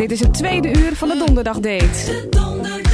Dit is het tweede uur van de donderdag De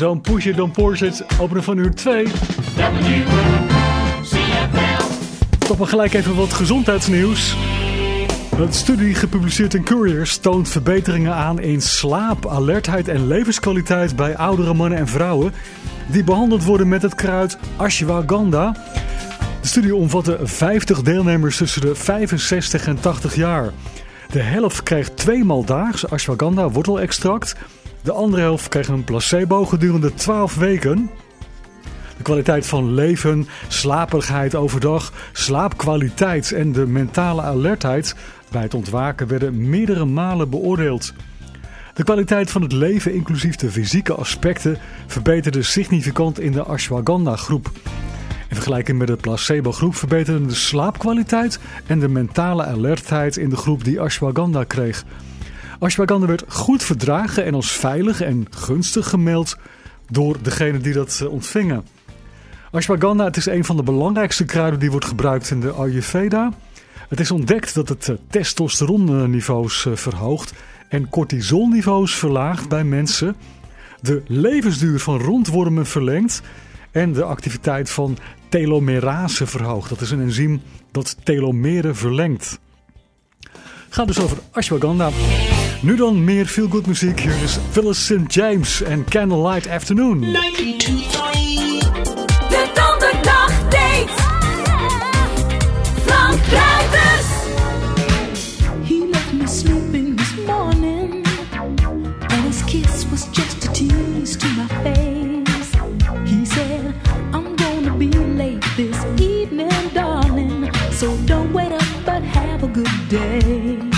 Dan pushen, dan don't force. Openen van uur 2. Tot maar gelijk even wat gezondheidsnieuws. Een studie gepubliceerd in Couriers toont verbeteringen aan in slaap, alertheid en levenskwaliteit bij oudere mannen en vrouwen die behandeld worden met het kruid ashwagandha. De studie omvatte 50 deelnemers tussen de 65 en 80 jaar. De helft kreeg tweemaal daags ashwagandha wortelextract de andere helft kreeg een placebo gedurende 12 weken. De kwaliteit van leven, slaperigheid overdag, slaapkwaliteit en de mentale alertheid bij het ontwaken werden meerdere malen beoordeeld. De kwaliteit van het leven, inclusief de fysieke aspecten, verbeterde significant in de ashwagandha-groep. In vergelijking met de placebo-groep verbeterden de slaapkwaliteit en de mentale alertheid in de groep die ashwagandha kreeg. Ashwagandha werd goed verdragen en als veilig en gunstig gemeld door degene die dat eh, ontvingen. Ashwagandha het is een van de belangrijkste kruiden die wordt gebruikt in de Ayurveda. Het is ontdekt dat het eh, testosteronniveaus eh, verhoogt en cortisolniveaus verlaagt bij mensen. De levensduur van rondwormen verlengt en de activiteit van telomerase verhoogt. Dat is een enzym dat telomeren verlengt. Gaat dus over ashwagandha. Nu dan meer feel good muziek. Hier is Phyllis St. James en Candlelight Afternoon. De donderdag date. Frank Kruijters. He left me sleeping this morning, and his kiss was just a tease to my face. He said, I'm gonna be late this evening, darling, so don't wait up, but have a good day.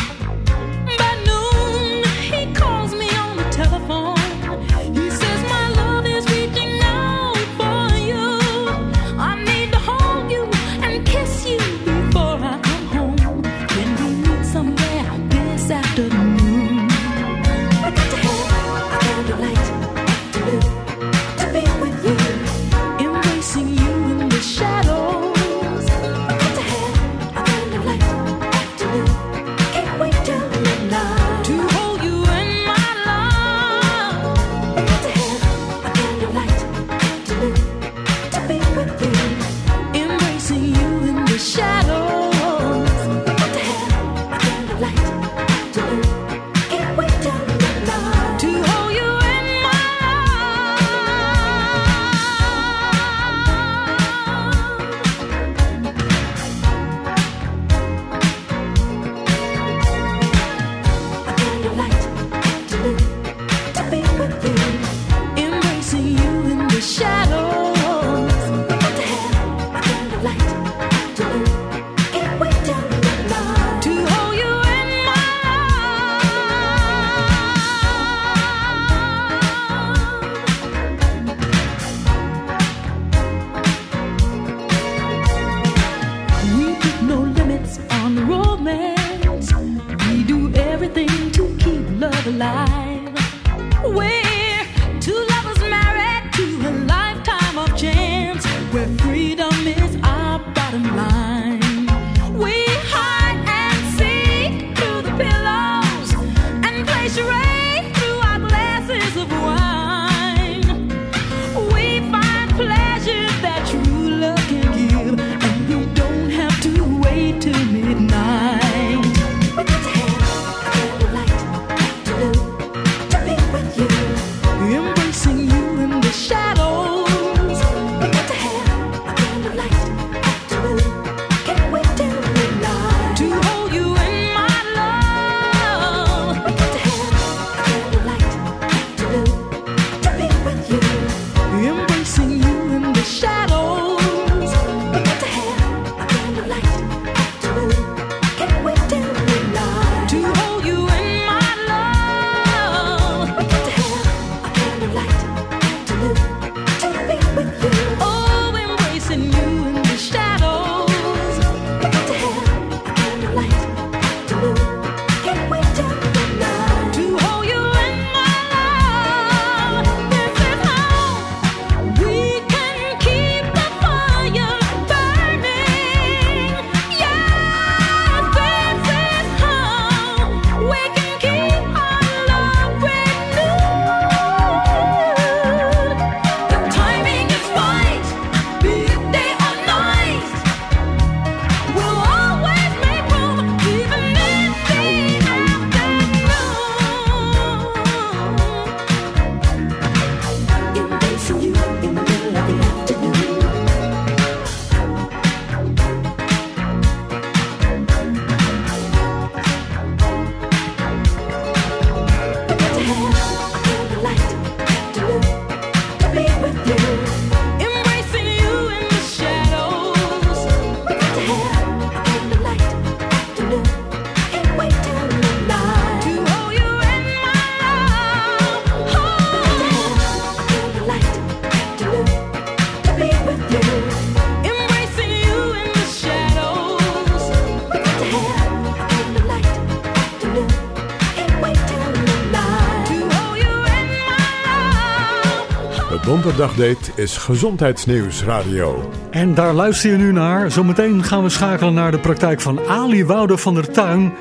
Donderdagdate is Gezondheidsnieuws Radio. En daar luister je nu naar. Zometeen gaan we schakelen naar de praktijk van Ali Woude van der Tuin.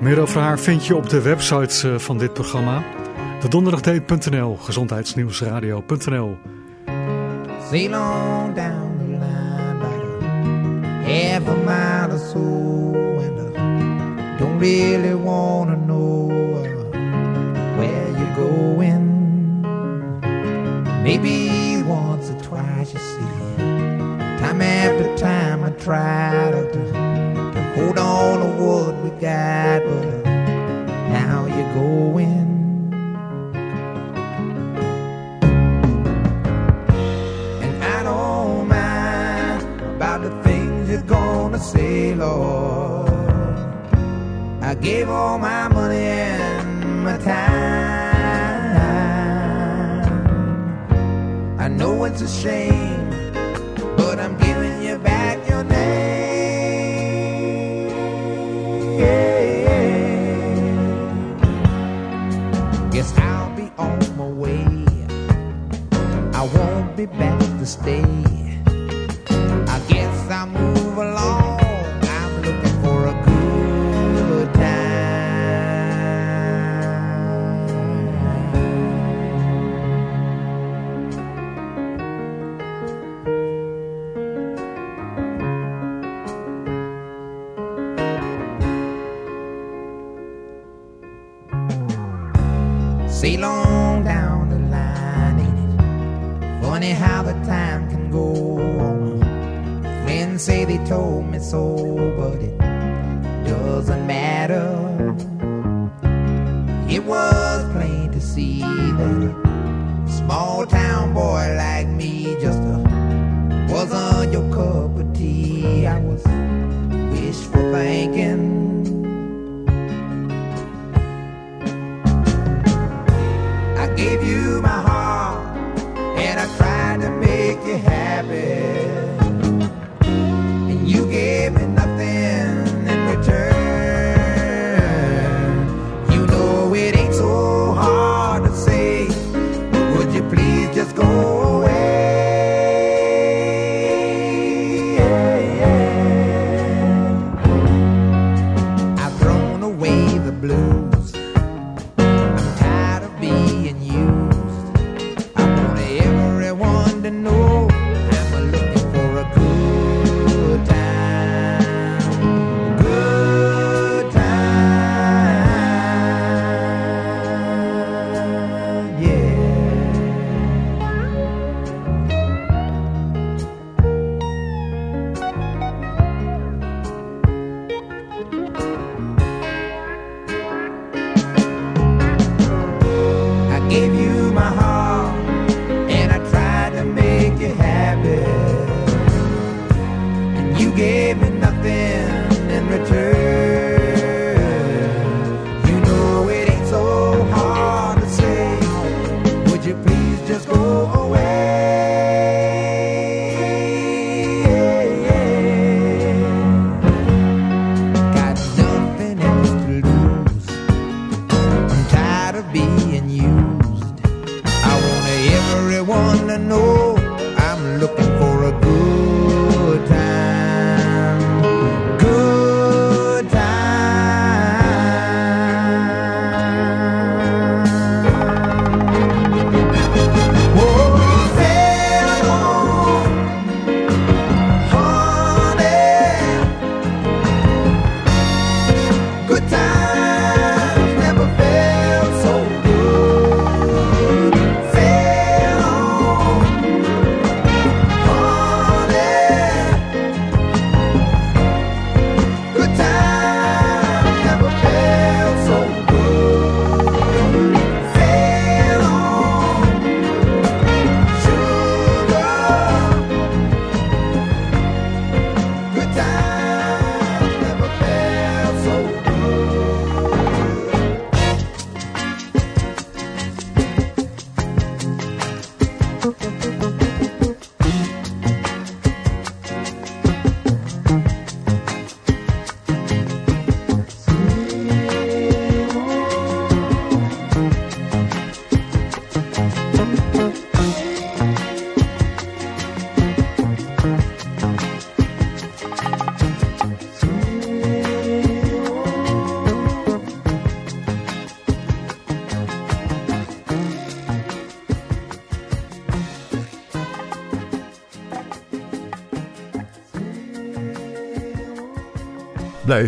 Meer over haar vind je op de websites eh, van dit programma. De donderdagdate.nl, gezondheidsnieuwsradio.nl. Sail on down the line a half a mile or so, and I don't really wanna know uh, where you're going. Maybe after time I try to, to hold on to what we got, but now you're going. And I don't mind about the things you're gonna say, Lord. I gave all my money and my time. I know it's a shame, stay. I guess I'll soul.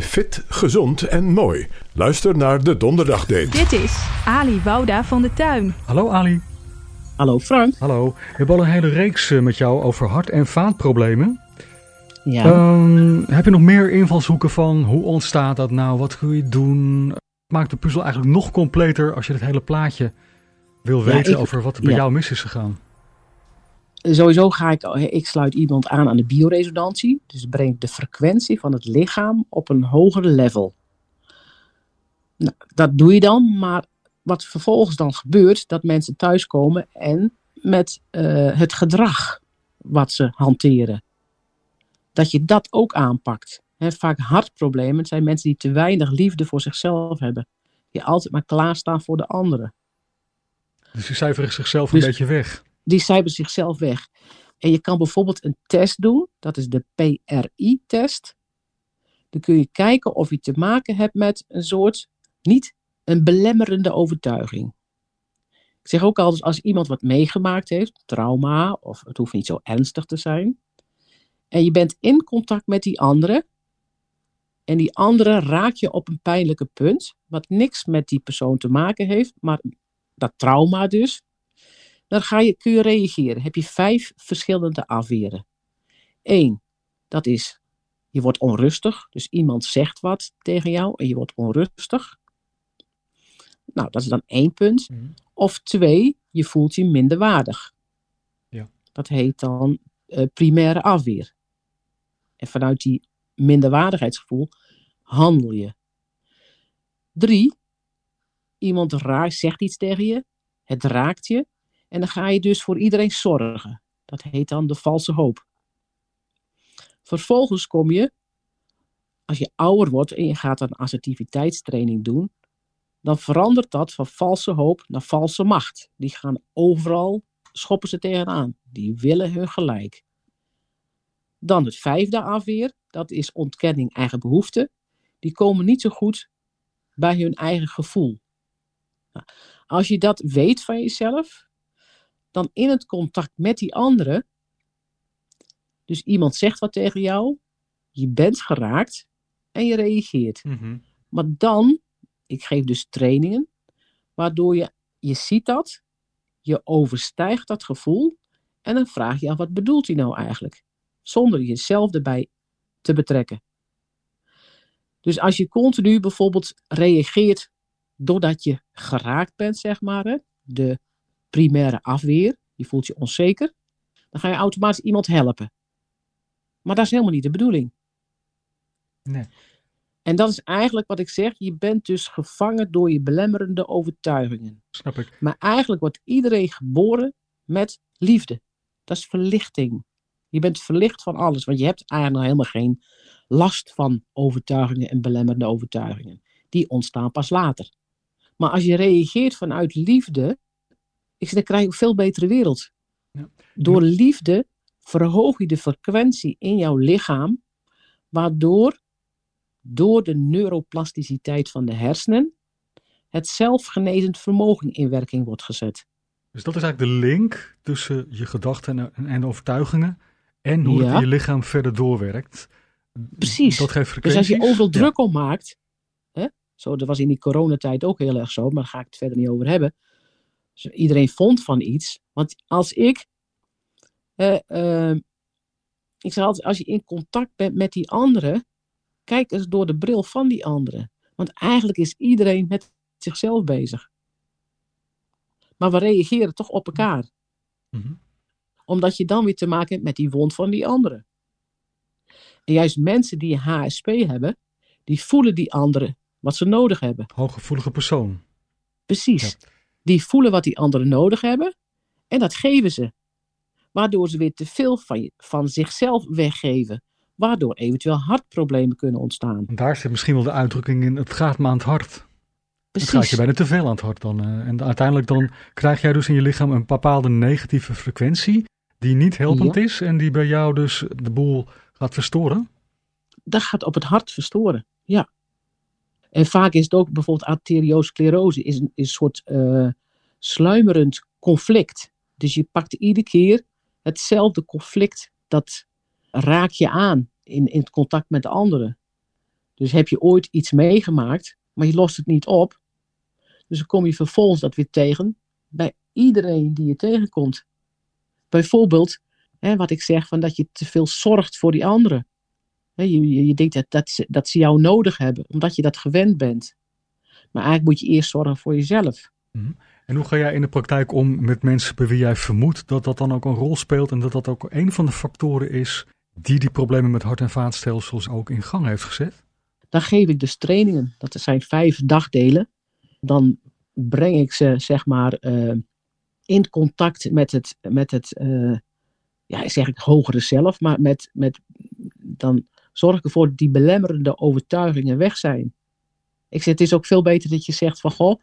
Fit, gezond en mooi. Luister naar de Donderdagdate. Dit is Ali Wouda van de Tuin. Hallo Ali. Hallo Frank. Hallo. We hebben al een hele reeks eh, met jou over hart- en vaatproblemen. Ja, Ehm, heb je nog meer invalshoeken van hoe ontstaat dat nou? Wat kun je doen? Maakt de puzzel eigenlijk nog completer als je het hele plaatje wil Ja, weten ik- over wat er bij ja. jou mis is gegaan. Sowieso ga ik, ik sluit iemand aan aan de bioresonantie. Dus breng ik de frequentie van het lichaam op een hoger level. Nou, dat doe je dan, maar wat vervolgens dan gebeurt, dat mensen thuiskomen en met eh, het gedrag wat ze hanteren, dat je dat ook aanpakt. Hè, vaak hartproblemen zijn mensen die te weinig liefde voor zichzelf hebben. Die altijd maar klaarstaan voor de anderen. Dus die cijferen zichzelf Dus- een beetje weg. Die cijferen zichzelf weg. En je kan bijvoorbeeld een test doen, dat is de PRI-test. Dan kun je kijken of je te maken hebt met een soort, niet een belemmerende overtuiging. Ik zeg ook altijd, als iemand wat meegemaakt heeft, trauma, of het hoeft niet zo ernstig te zijn, en je bent in contact met die andere, en die andere raakt je op een pijnlijke punt, wat niks met die persoon te maken heeft, maar dat trauma dus, dan ga je, kun je reageren. Heb je vijf verschillende afweren. Eén, dat is, je wordt onrustig. Dus iemand zegt wat tegen jou en je wordt onrustig. Nou, dat is dan één punt. Mhm. Of twee, je voelt je minder waardig. Ja. Dat heet dan eh, primaire afweer. En vanuit die minderwaardigheidsgevoel handel je. Drie, iemand raakt, zegt iets tegen je. Het raakt je. En dan ga je dus voor iedereen zorgen. Dat heet dan de valse hoop. Vervolgens kom je, als je ouder wordt en je gaat een assertiviteitstraining doen, dan verandert dat van valse hoop naar valse macht. Die gaan overal, schoppen ze tegenaan. Die willen hun gelijk. Dan het vijfde afweer, dat is ontkenning eigen behoeften. Die komen niet zo goed bij hun eigen gevoel. Nou, als je dat weet van jezelf, dan in het contact met die andere, dus iemand zegt wat tegen jou, je bent geraakt en je reageert. Mhm. Maar dan, ik geef dus trainingen, waardoor je, je ziet dat, je overstijgt dat gevoel en dan vraag je af, wat bedoelt hij nou eigenlijk? Zonder jezelf erbij te betrekken. Dus als je continu bijvoorbeeld reageert doordat je geraakt bent, zeg maar, hè, de primaire afweer, je voelt je onzeker, dan ga je automatisch iemand helpen. Maar dat is helemaal niet de bedoeling. Nee. En dat is eigenlijk wat ik zeg, je bent dus gevangen door je belemmerende overtuigingen. Snap ik. Maar eigenlijk wordt iedereen geboren met liefde. Dat is verlichting. Je bent verlicht van alles, want je hebt eigenlijk helemaal geen last van overtuigingen en belemmerende overtuigingen. Die ontstaan pas later. Maar als je reageert vanuit liefde, ik zeg, dan krijg je een veel betere wereld. Ja. Door liefde verhoog je de frequentie in jouw lichaam, waardoor door de neuroplasticiteit van de hersenen het zelfgenezend vermogen in werking wordt gezet. Dus dat is eigenlijk de link tussen je gedachten en, en overtuigingen en hoe Ja. je lichaam verder doorwerkt. Precies. Dat geeft Dus als je overal Ja. druk om maakt, hè, zo, dat was in die coronatijd ook heel erg zo, maar daar ga ik het verder niet over hebben. Dus iedereen vond van iets. Want als ik, eh, eh, ik zeg altijd, als je in contact bent met die andere, kijk eens door de bril van die andere. Want eigenlijk is iedereen met zichzelf bezig. Maar we reageren toch op elkaar. Mhm. Omdat je dan weer te maken hebt met die wond van die andere. En juist mensen die HSP hebben, die voelen die anderen wat ze nodig hebben. Hooggevoelige persoon. Precies. Die voelen wat die anderen nodig hebben en dat geven ze. Waardoor ze weer te veel van, je- van zichzelf weggeven. Waardoor eventueel hartproblemen kunnen ontstaan. Daar zit misschien wel de uitdrukking in, het gaat me aan het hart. Het gaat Precies. je bijna te veel aan het hart dan. eh, en uiteindelijk dan krijg jij dus in je lichaam een bepaalde negatieve frequentie die niet helpend is en die bij jou dus de boel gaat verstoren. dat gaat op het hart verstoren. Ja. En vaak is het ook bijvoorbeeld arteriosclerose, is een, een soort eh, sluimerend conflict. Dus je pakt iedere keer hetzelfde conflict, dat raak je aan in, in het contact met de anderen. Dus heb je ooit iets meegemaakt, maar je lost het niet op. Dus dan kom je vervolgens dat weer tegen bij iedereen die je tegenkomt. Bijvoorbeeld, hè, wat ik zeg, van dat je te veel zorgt voor die anderen. Je, je, denkt dat, dat, ze, dat ze jou nodig hebben, omdat je dat gewend bent. Maar eigenlijk moet je eerst zorgen voor jezelf. En hoe ga jij in de praktijk om met mensen bij wie jij vermoedt dat dat dan ook een rol speelt en dat dat ook een van de factoren is die die problemen met hart- en vaatstelsels ook in gang heeft gezet? Dan geef ik dus trainingen. Dat zijn vijf dagdelen. Dan breng ik ze, zeg maar, eh, in contact met het, met het eh, ja, zeg ik hogere zelf, maar met, met, dan zorg ervoor dat die belemmerende overtuigingen weg zijn. Ik zeg, het is ook veel beter dat je zegt van, goh,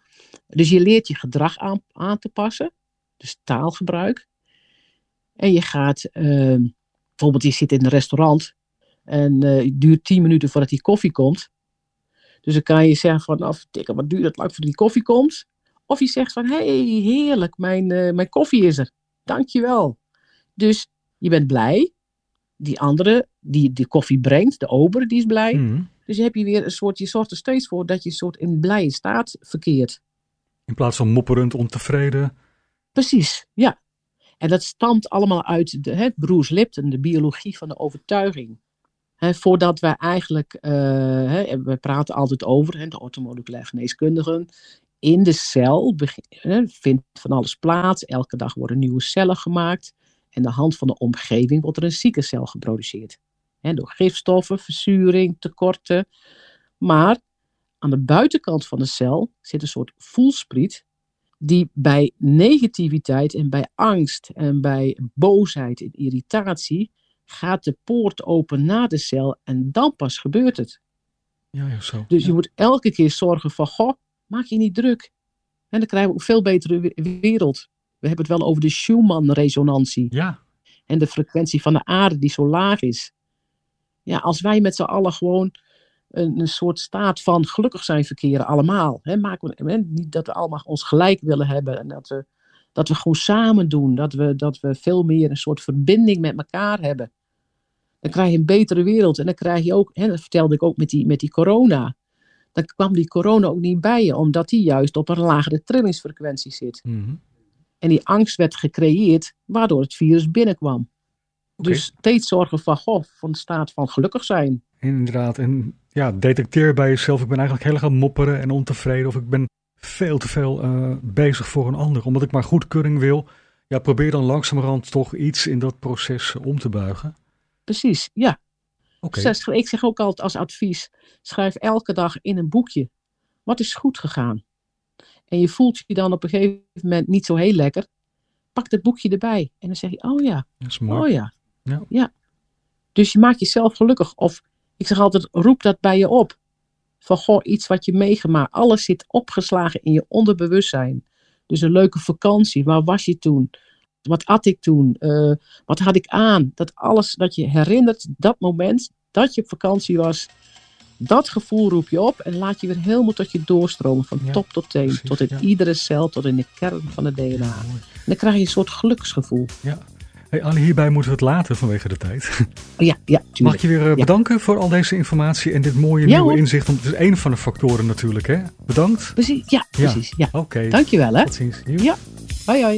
dus je leert je gedrag aan, aan te passen, dus taalgebruik. En je gaat, eh, bijvoorbeeld je zit in een restaurant en eh, het duurt tien minuten voordat die koffie komt. Dus dan kan je zeggen van, nou, tikken, wat duurt het lang voordat die koffie komt? Of je zegt van, hé, hey, heerlijk, mijn, eh, mijn koffie is er. Dankjewel. Dus je bent blij. Die andere, die die koffie brengt, de ober, die is blij. Mhm. Dus je heb je weer een soort, je zorgt er steeds voor dat je een soort in blije staat verkeert. In plaats van mopperend ontevreden. Precies, ja. En dat stamt allemaal uit de, hè, Bruce Lipton, de biologie van de overtuiging. Hè, voordat wij eigenlijk, hè, we praten altijd over, hè, de orthomoleculaire geneeskundigen, in de cel begin- vindt van alles plaats. Elke dag worden nieuwe cellen gemaakt. En de hand van de omgeving wordt er een zieke cel geproduceerd. Door gifstoffen, verzuring, tekorten. Maar aan de buitenkant van de cel zit een soort voelspriet die bij negativiteit en bij angst en bij boosheid en irritatie gaat de poort open naar de cel en dan pas gebeurt het. Ja, ja, zo. Dus Ja. je moet elke keer zorgen van, goh, maak je niet druk. En dan krijgen we een veel betere we- wereld. We hebben het wel over de Schumann-resonantie Ja, en de frequentie van de aarde die zo laag is. Ja, als wij met z'n allen gewoon een, een soort staat van gelukkig zijn verkeren, allemaal. Hè, maken we, hè, niet dat we allemaal ons gelijk willen hebben en dat we, dat we gewoon samen doen. Dat we, dat we veel meer een soort verbinding met elkaar hebben. Dan krijg je een betere wereld. En dan krijg je ook, hè, dat vertelde ik ook met die, met die corona. Dan kwam die corona ook niet bij je, omdat die juist op een lagere trillingsfrequentie zit. Mhm. En die angst werd gecreëerd, waardoor het virus binnenkwam. Dus steeds zorgen van, goh, van de staat van gelukkig zijn. inderdaad. En ja, detecteer bij jezelf, ik ben eigenlijk heel erg aan het mopperen en ontevreden. Of ik ben veel te veel eh, bezig voor een ander, omdat ik maar goedkeuring wil. Ja, probeer dan langzamerhand toch iets in dat proces eh, om te buigen. Precies, ja. Dus ik zeg ook altijd als advies, schrijf elke dag in een boekje. Wat is goed gegaan? En je voelt je dan op een gegeven moment niet zo heel lekker. Pak dat boekje erbij. En dan zeg je, oh ja, dat is mooi. oh ja. Ja. Dus je maakt jezelf gelukkig. Of ik zeg altijd, roep dat bij je op. Van goh, iets wat je meegemaakt. Alles zit opgeslagen in je onderbewustzijn. Dus een leuke vakantie. Waar was je toen? Wat at ik toen? Eh, wat had ik aan? Dat alles dat je herinnert, dat moment dat je op vakantie was. Dat gevoel roep je op en laat je weer helemaal tot je doorstromen. Van Ja, top tot teen. precies, tot in ja. iedere cel, tot in de kern van de DNA. Ja, dan krijg je een soort geluksgevoel. Ja. Hey, Anne, hierbij moeten we het laten vanwege de tijd. Ja, ja, Mag tuurlijk. ik je weer eh, bedanken voor al deze informatie en dit mooie nieuwe hoor. inzicht. Want het is één van de factoren natuurlijk, hè? Bedankt. Precies, ja, precies. Ja. Oké, Dankjewel, hè. tot ziens. Ja. Hoi, hoi.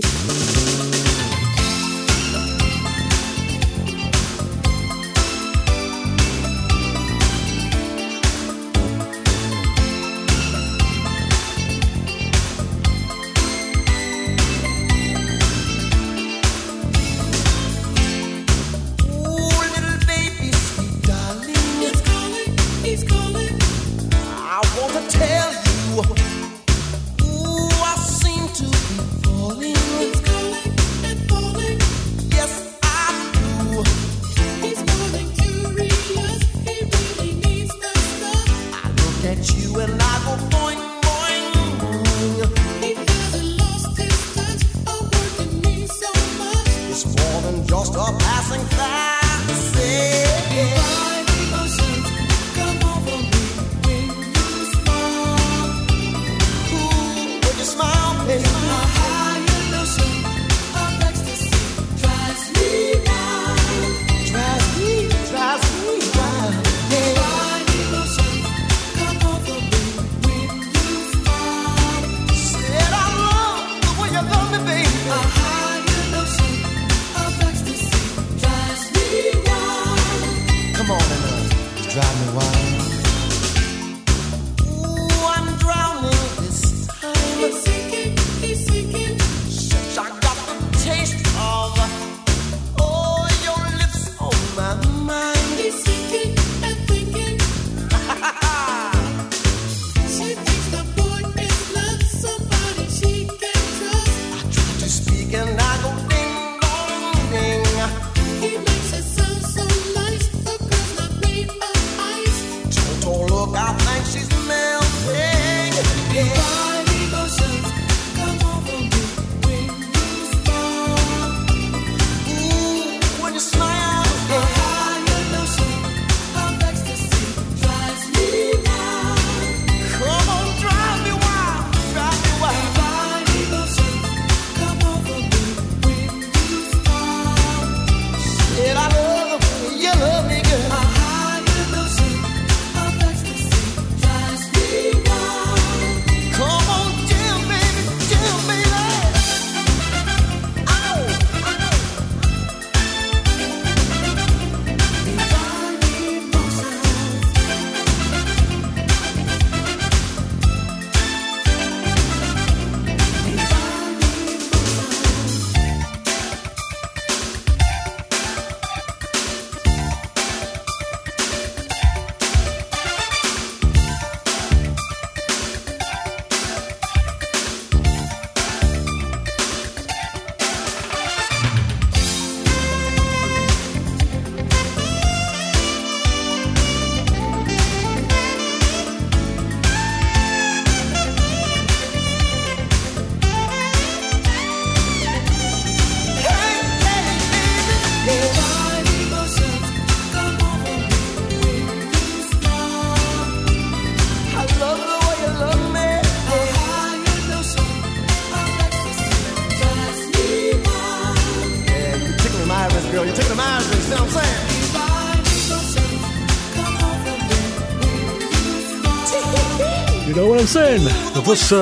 Was uh,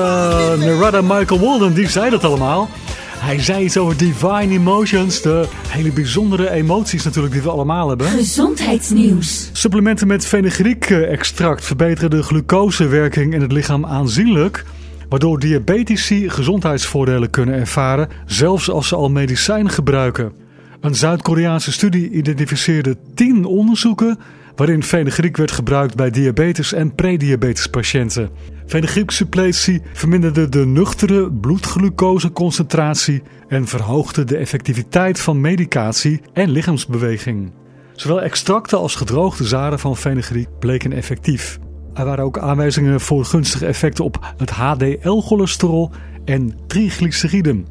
Narada Michael Walden, die zei dat allemaal. Hij zei iets over divine emotions, de hele bijzondere emoties natuurlijk die we allemaal hebben. Gezondheidsnieuws. Supplementen met fenugreek-extract verbeteren de glucosewerking in het lichaam aanzienlijk. Waardoor diabetici gezondheidsvoordelen kunnen ervaren, zelfs als ze al medicijn gebruiken. Een Zuid-Koreaanse studie identificeerde 10 onderzoeken waarin fenugreek werd gebruikt bij diabetes en prediabetespatiënten. Fenugreek-suppletie verminderde de nuchtere bloedglucoseconcentratie en verhoogde de effectiviteit van medicatie en lichaamsbeweging. Zowel extracten als gedroogde zaden van fenugreek bleken effectief. Er waren ook aanwijzingen voor gunstige effecten op het HDL-cholesterol en triglyceriden.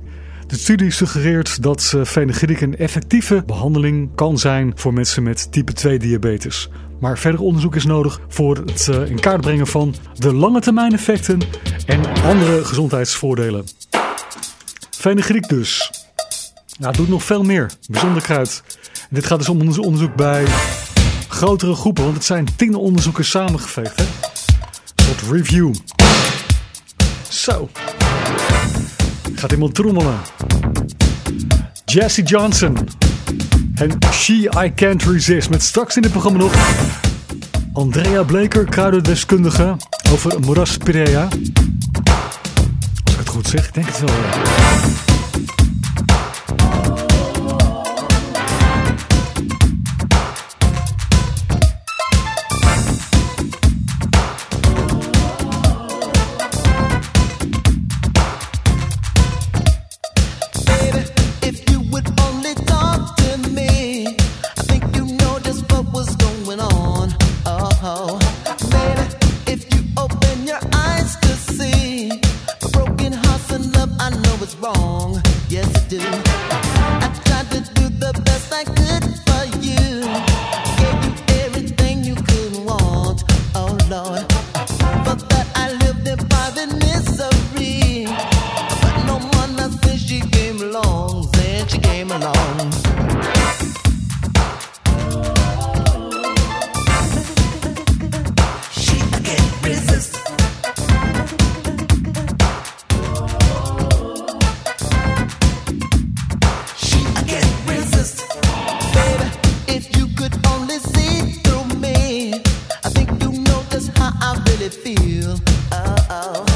De studie suggereert dat fenugreek een effectieve behandeling kan zijn voor mensen met type 2 diabetes. Maar verder onderzoek is nodig voor het eh, in kaart brengen van de lange termijn effecten en andere gezondheidsvoordelen. Fenugreek dus. Nou, het doet nog veel meer. Bijzonder kruid. Dit gaat dus om onderzoek bij grotere groepen, want het zijn tien onderzoeken samengeveegd. Hè? Review. Zo. Gaat iemand trommelen. Jesse Johnson. En She I Can't Resist. Met straks in het programma nog Andrea Bleker, kruidendeskundige over Moras Pirea. Als ik het goed zeg, ik denk het wel. How I really feel. Oh, oh.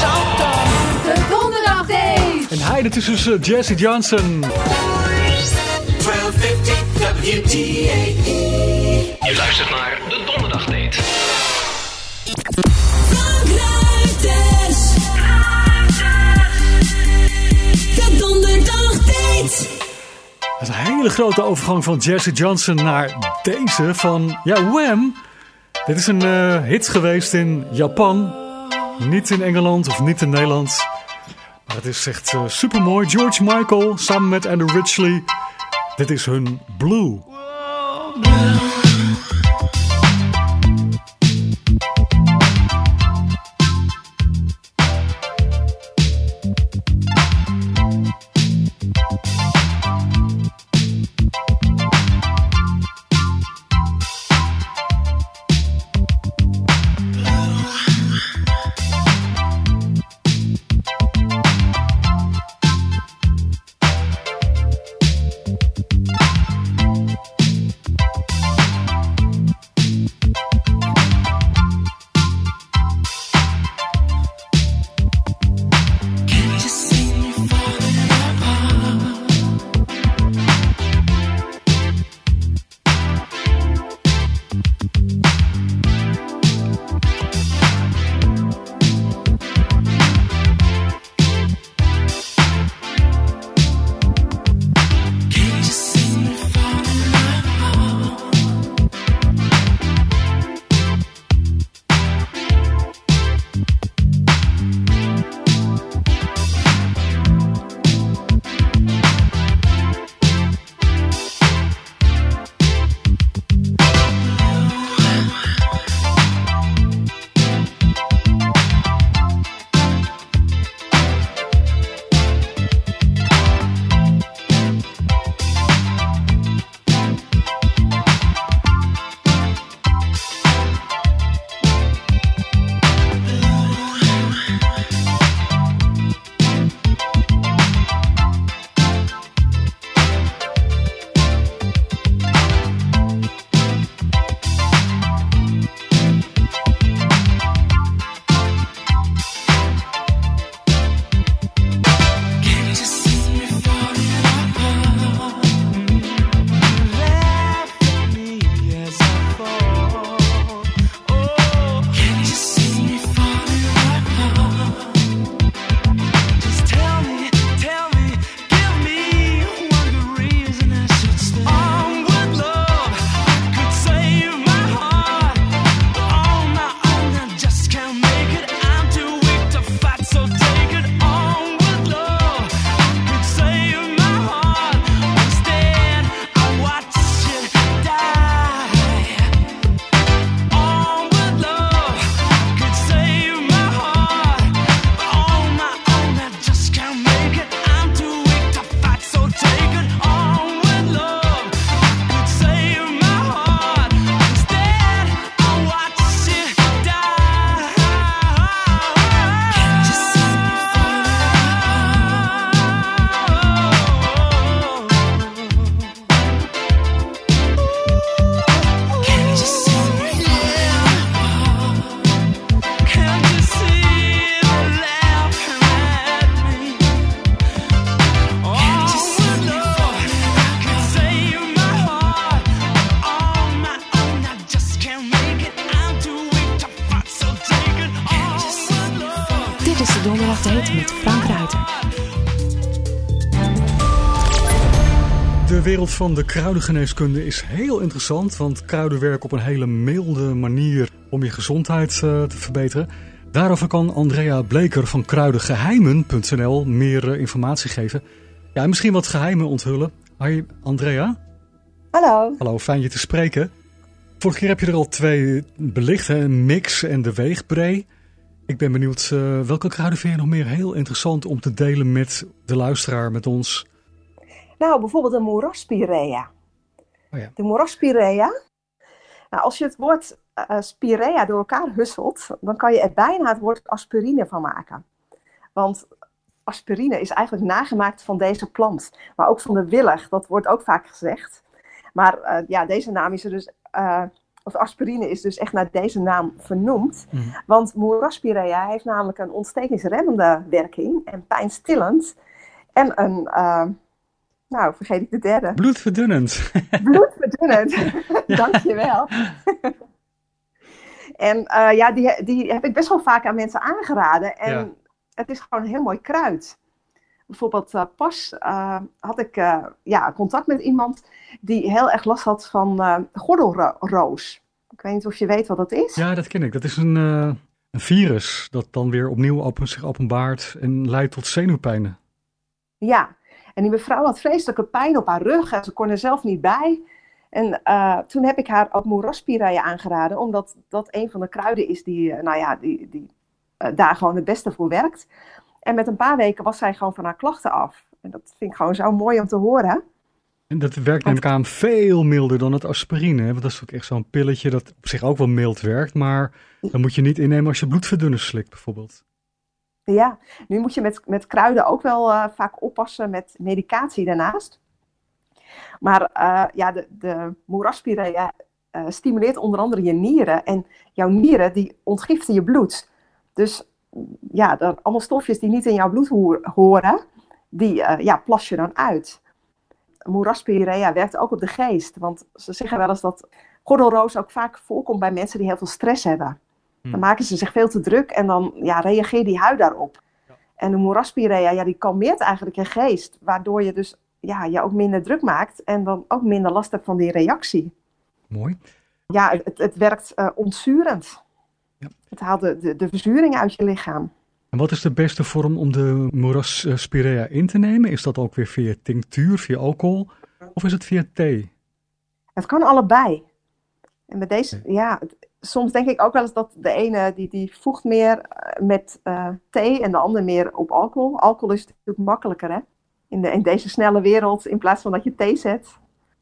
Shout out. De donderdagdate. En hij, dat is dus eh, Jesse Johnson. 1250 WTA. Je luistert naar hele grote overgang van Jesse Johnson naar deze van ja, Wham. Dit is een eh, hit geweest in Japan. Niet in Engeland of niet in Nederland. Maar het is echt super mooi. George Michael samen met Andrew Ridgely. Dit is hun Blue. Wereld van de kruidengeneeskunde is heel interessant, want kruiden werken op een hele milde manier om je gezondheid eh, te verbeteren. Daarover kan Andrea Bleker van kruidengeheimen.nl meer eh, informatie geven. Ja, en misschien wat geheimen onthullen. Hoi Andrea. Hallo. Hallo, fijn je te spreken. Vorige keer heb je er al twee belicht, hè? een mix en de weegbree. Ik ben benieuwd, eh, welke kruiden vind je nog meer heel interessant om te delen met de luisteraar, met ons? Nou, bijvoorbeeld de moeraspirea. Oh ja. De moeraspirea. Nou, als je het woord eh, spirea door elkaar husselt, dan kan je er bijna het woord aspirine van maken. Want aspirine is eigenlijk nagemaakt van deze plant, maar ook van de willig. Dat wordt ook vaak gezegd. Maar eh, ja, deze naam is er dus, eh, of aspirine is dus echt naar deze naam vernoemd. Mhm. Want moeraspirea heeft namelijk een ontstekingsremmende werking en pijnstillend. En een, nou vergeet ik de derde, Bloedverdunnend. bloedverdunnend. Dankjewel. en eh, ja, die, die heb ik best wel vaak aan mensen aangeraden. En Ja. het is gewoon een heel mooi kruid. Bijvoorbeeld eh, pas eh, had ik ja, contact met iemand die heel erg last had van gordelroos. Ik weet niet of je weet wat dat is. Ja, dat ken ik. Dat is een, een virus dat dan weer opnieuw open, zich openbaart en leidt tot zenuwpijnen. Ja, en die mevrouw had vreselijke pijn op haar rug en ze kon er zelf niet bij. En eh, toen heb ik haar ook moeraspirea aangeraden, omdat dat een van de kruiden is die, eh, nou ja, die, die eh, daar gewoon het beste voor werkt. En met een paar weken was zij gewoon van haar klachten af. En dat vind ik gewoon zo mooi om te horen. En dat werkt neem ik aan veel milder dan het aspirine. Hè? Want dat is ook echt zo'n pilletje dat op zich ook wel mild werkt. Maar dan moet je niet innemen als je bloedverdunners slikt bijvoorbeeld. Ja, nu moet je met, met kruiden ook wel eh, vaak oppassen met medicatie daarnaast. Maar eh, ja, de, de eh, stimuleert onder andere je nieren. En jouw nieren die ontgiften je bloed. Dus ja, er, allemaal stofjes die niet in jouw bloed horen, die ja, plas je dan uit. Moeraspirea werkt ook op de geest. Want ze zeggen wel eens dat gordelroos ook vaak voorkomt bij mensen die heel veel stress hebben. Dan maken ze zich veel te druk en dan ja, reageert die huid daarop. En de moeraspirea, ja, die kalmeert eigenlijk je geest. Waardoor je dus ja, je ook minder druk maakt en dan ook minder last hebt van die reactie. Mooi. Ja, het, het werkt eh ontzurend. Ja. Het haalt de, de, de verzuring uit je lichaam. En wat is de beste vorm om de moeraspirea in te nemen? Is dat ook weer via tinctuur, via alcohol? Of is het via thee? Het kan allebei. En met deze, ja, soms denk ik ook wel eens dat de ene die, die voegt meer eh, met eh, thee en de ander meer op alcohol. Alcohol is natuurlijk makkelijker hè? In, de, in deze snelle wereld in plaats van dat je thee zet.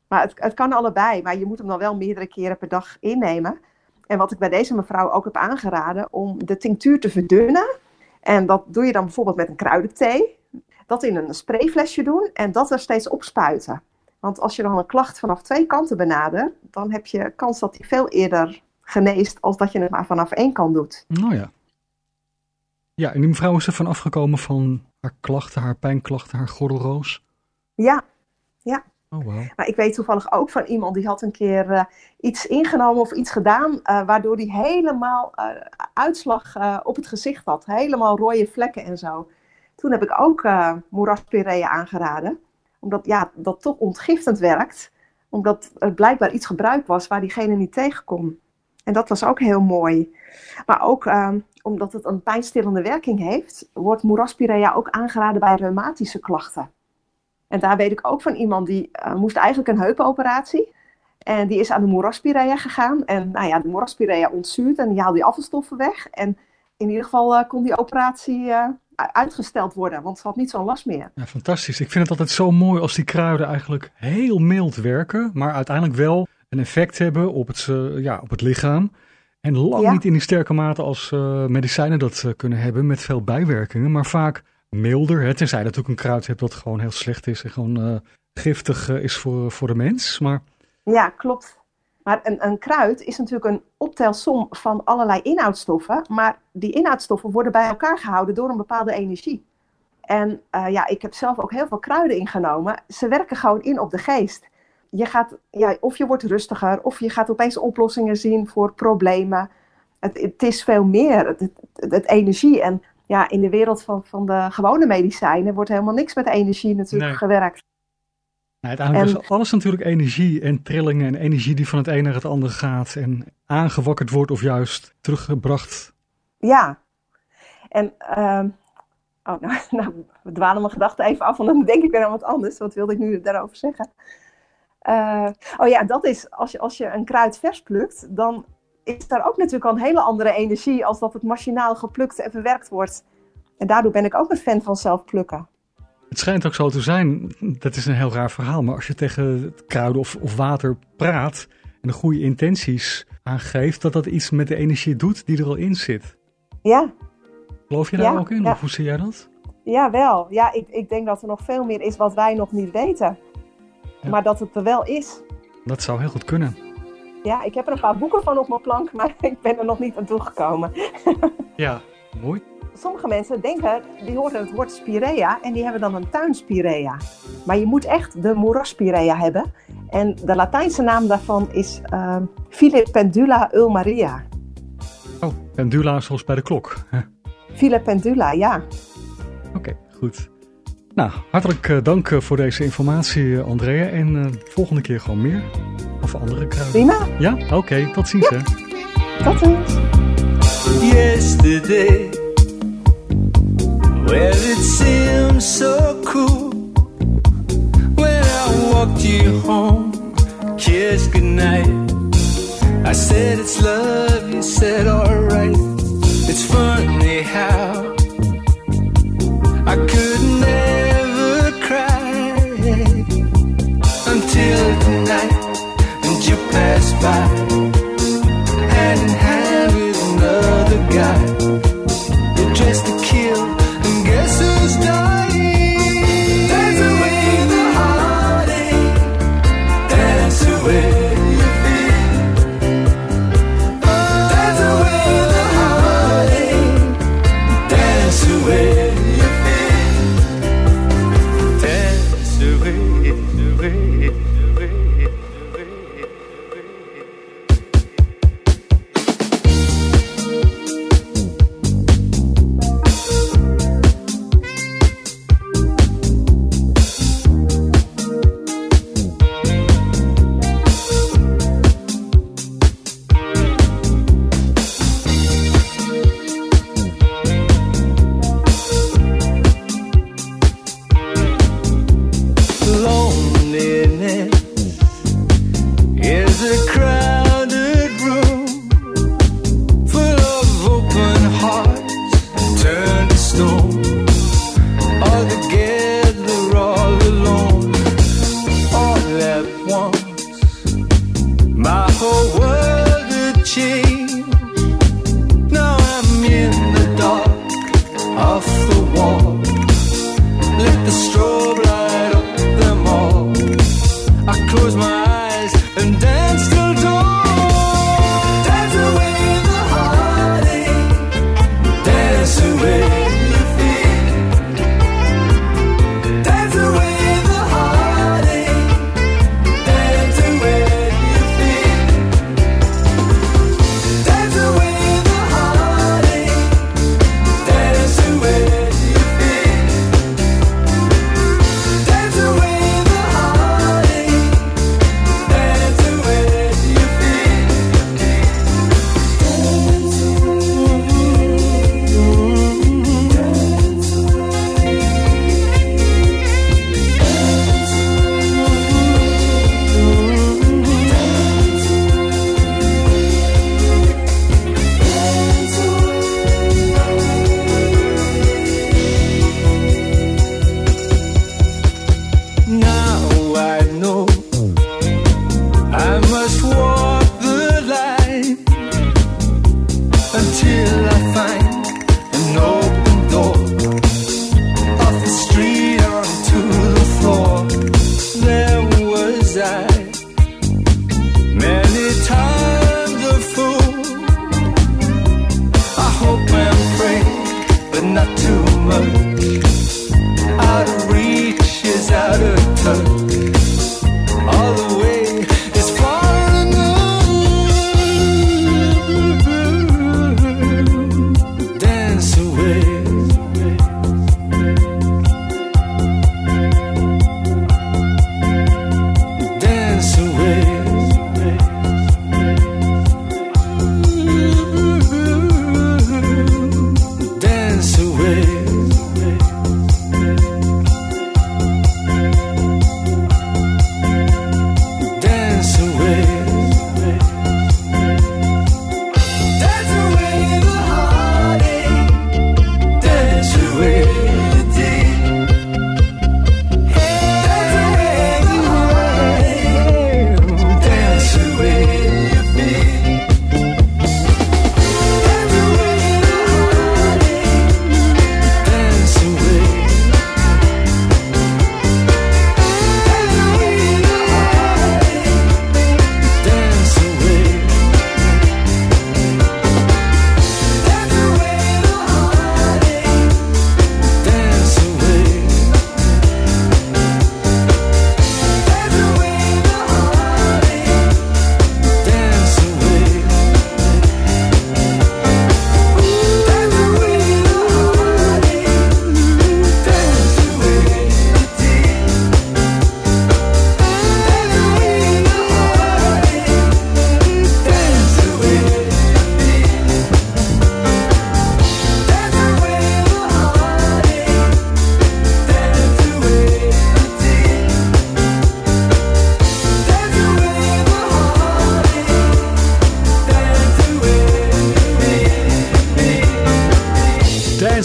Maar het, het kan allebei, maar je moet hem dan wel meerdere keren per dag innemen. En wat ik bij deze mevrouw ook heb aangeraden, om de tinctuur te verdunnen. En dat doe je dan bijvoorbeeld met een kruidenthee. Dat in een sprayflesje doen en dat er steeds opspuiten. Want als je dan een klacht vanaf twee kanten benadert, dan heb je kans dat die veel eerder geneest als dat je het maar vanaf één kant doet. Nou ja. Ja, en die mevrouw is er van afgekomen van haar klachten, haar pijnklachten, haar gordelroos. Ja, ja. Oh, wauw. Maar ik weet toevallig ook van iemand die had een keer eh, iets ingenomen of iets gedaan, eh, waardoor die helemaal eh, uitslag op het gezicht had. Helemaal rode vlekken en zo. Toen heb ik ook moeraspirea aangeraden, omdat ja, dat toch ontgiftend werkt. Omdat er blijkbaar iets gebruikt was waar diegene niet tegen kon. En dat was ook heel mooi. Maar ook ehm, omdat het een pijnstillende werking heeft, wordt moeraspirea ook aangeraden bij reumatische klachten. En daar weet ik ook van iemand die eh, moest eigenlijk een heupoperatie. En die is aan de moeraspirea gegaan. En nou ja, de moeraspirea ontzuurt en die haalde die afvalstoffen weg. En in ieder geval eh, kon die operatie eh, uitgesteld worden, want ze had niet zo'n last meer. Ja, fantastisch. Ik vind het altijd zo mooi als die kruiden eigenlijk heel mild werken, maar uiteindelijk wel een effect hebben op het, eh, ja, op het lichaam. En lang Ja. niet in die sterke mate als eh, medicijnen dat eh, kunnen hebben met veel bijwerkingen, maar vaak milder. Hè, tenzij je natuurlijk een kruid hebt dat gewoon heel slecht is en gewoon giftig is voor, voor de mens. Maar Ja, klopt. Maar een, een kruid is natuurlijk een optelsom van allerlei inhoudstoffen. Maar die inhoudstoffen worden bij elkaar gehouden door een bepaalde energie. En ja, ik heb zelf ook heel veel kruiden ingenomen. Ze werken gewoon in op de geest. Je gaat, ja, of je wordt rustiger, of je gaat opeens oplossingen zien voor problemen. Het, het is veel meer, het, het, het energie. En ja, in de wereld van, van de gewone medicijnen wordt helemaal niks met energie natuurlijk Nee. gewerkt. Nou, uiteindelijk En- is alles natuurlijk energie en trillingen en energie die van het een naar het ander gaat en aangewakkerd wordt of juist teruggebracht. Ja. En, ehm, oh, nou, nou, we dwalen mijn gedachten even af, want dan denk ik weer aan wat anders. Wat wilde ik nu daarover zeggen? Eh, oh ja, dat is, als je, als je een kruid vers plukt, dan is daar ook natuurlijk al een hele andere energie als dat het machinaal geplukt en verwerkt wordt. En daardoor ben ik ook een fan van zelf plukken. Het schijnt ook zo te zijn, dat is een heel raar verhaal, maar als je tegen het kruiden of, of water praat en de goede intenties aangeeft, dat dat iets met de energie doet die er al in zit. Ja, Geloof je daar Ja, ook in? ja. Of hoe zie jij dat? ja wel. Ja, ik, ik denk dat er nog veel meer is wat wij nog niet weten. Ja. Maar dat het er wel is. Dat zou heel goed kunnen. Ja, ik heb er een paar boeken van op mijn plank, maar ik ben er nog niet aan toegekomen. Ja, mooi. Sommige mensen denken, die horen het woord spirea en die hebben dan een tuinspirea. Maar je moet echt de moeraspirea hebben. En de Latijnse naam daarvan is ehm Filipendula ulmaria. Oh, pendula zoals bij de klok. Filipendula, ja. Oké, goed. Nou, hartelijk eh, dank eh, voor deze informatie, eh, Andrea. En eh, volgende keer gewoon meer. Of andere kruiden. Prima, Ja, oké. tot ziens hè. tot ziens. yesterday. Well, it seems so cool when I walked you home, kissed goodnight. I said it's love, you said alright. It's funny how you passed by hand in hand with another guy.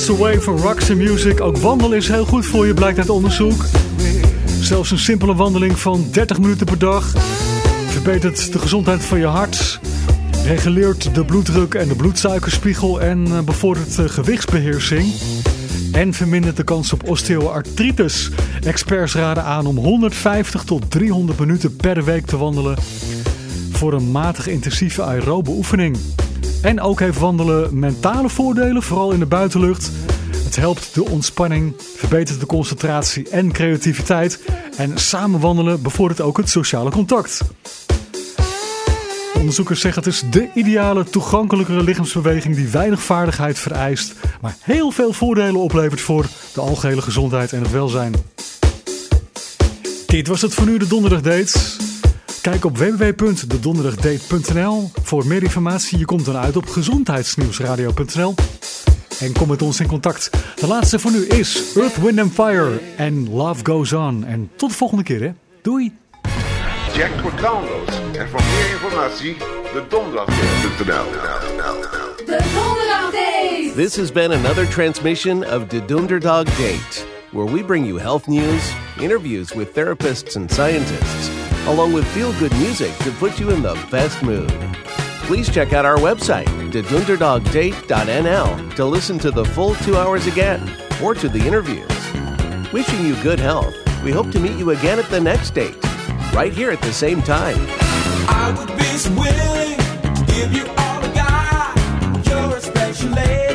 Dance Away for Rocks and Music. Ook wandelen is heel goed voor je, blijkt uit onderzoek. Zelfs een simpele wandeling van 30 minuten per dag verbetert de gezondheid van je hart, reguleert de bloeddruk en de bloedsuikerspiegel en eh, bevordert de gewichtsbeheersing. En vermindert de kans op osteoartritis. Experts raden aan om 150 tot 300 minuten per week te wandelen voor een matig intensieve aerobe oefening. En ook heeft wandelen mentale voordelen, vooral in de buitenlucht. Het helpt de ontspanning, verbetert de concentratie en creativiteit. En samen wandelen bevordert ook het sociale contact. Onderzoekers zeggen het is de ideale, toegankelijkere lichaamsbeweging die weinig vaardigheid vereist, maar heel veel voordelen oplevert voor de algehele gezondheid en het welzijn. Dit was het voor nu de Donderdag Date. Kijk op www.dedonderdagdate.nl voor meer informatie. Je komt dan uit op gezondheidsnieuwsradio.nl. En kom met ons in contact. De laatste voor nu is Earth, Wind and Fire en Love Goes On. En tot de volgende keer hè. Doei! Check voor downloads en voor meer informatie de donderdag.nl. De Donderdag Date. This has been another transmission of the Dunderdog Date, where we bring you health news, interviews with therapists and scientists, along with feel good music to put you in the best mood. Please check out our website, thedunderdogdate.nl, to listen to the full two hours again or to the interviews. Wishing you good health. We hope to meet you again at the next date, right here at the same time. I would be willing to give you all I got. You're a special lady.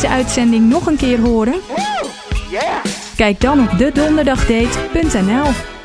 Deze uitzending nog een keer horen? Kijk dan op dedonderdagdate.nl.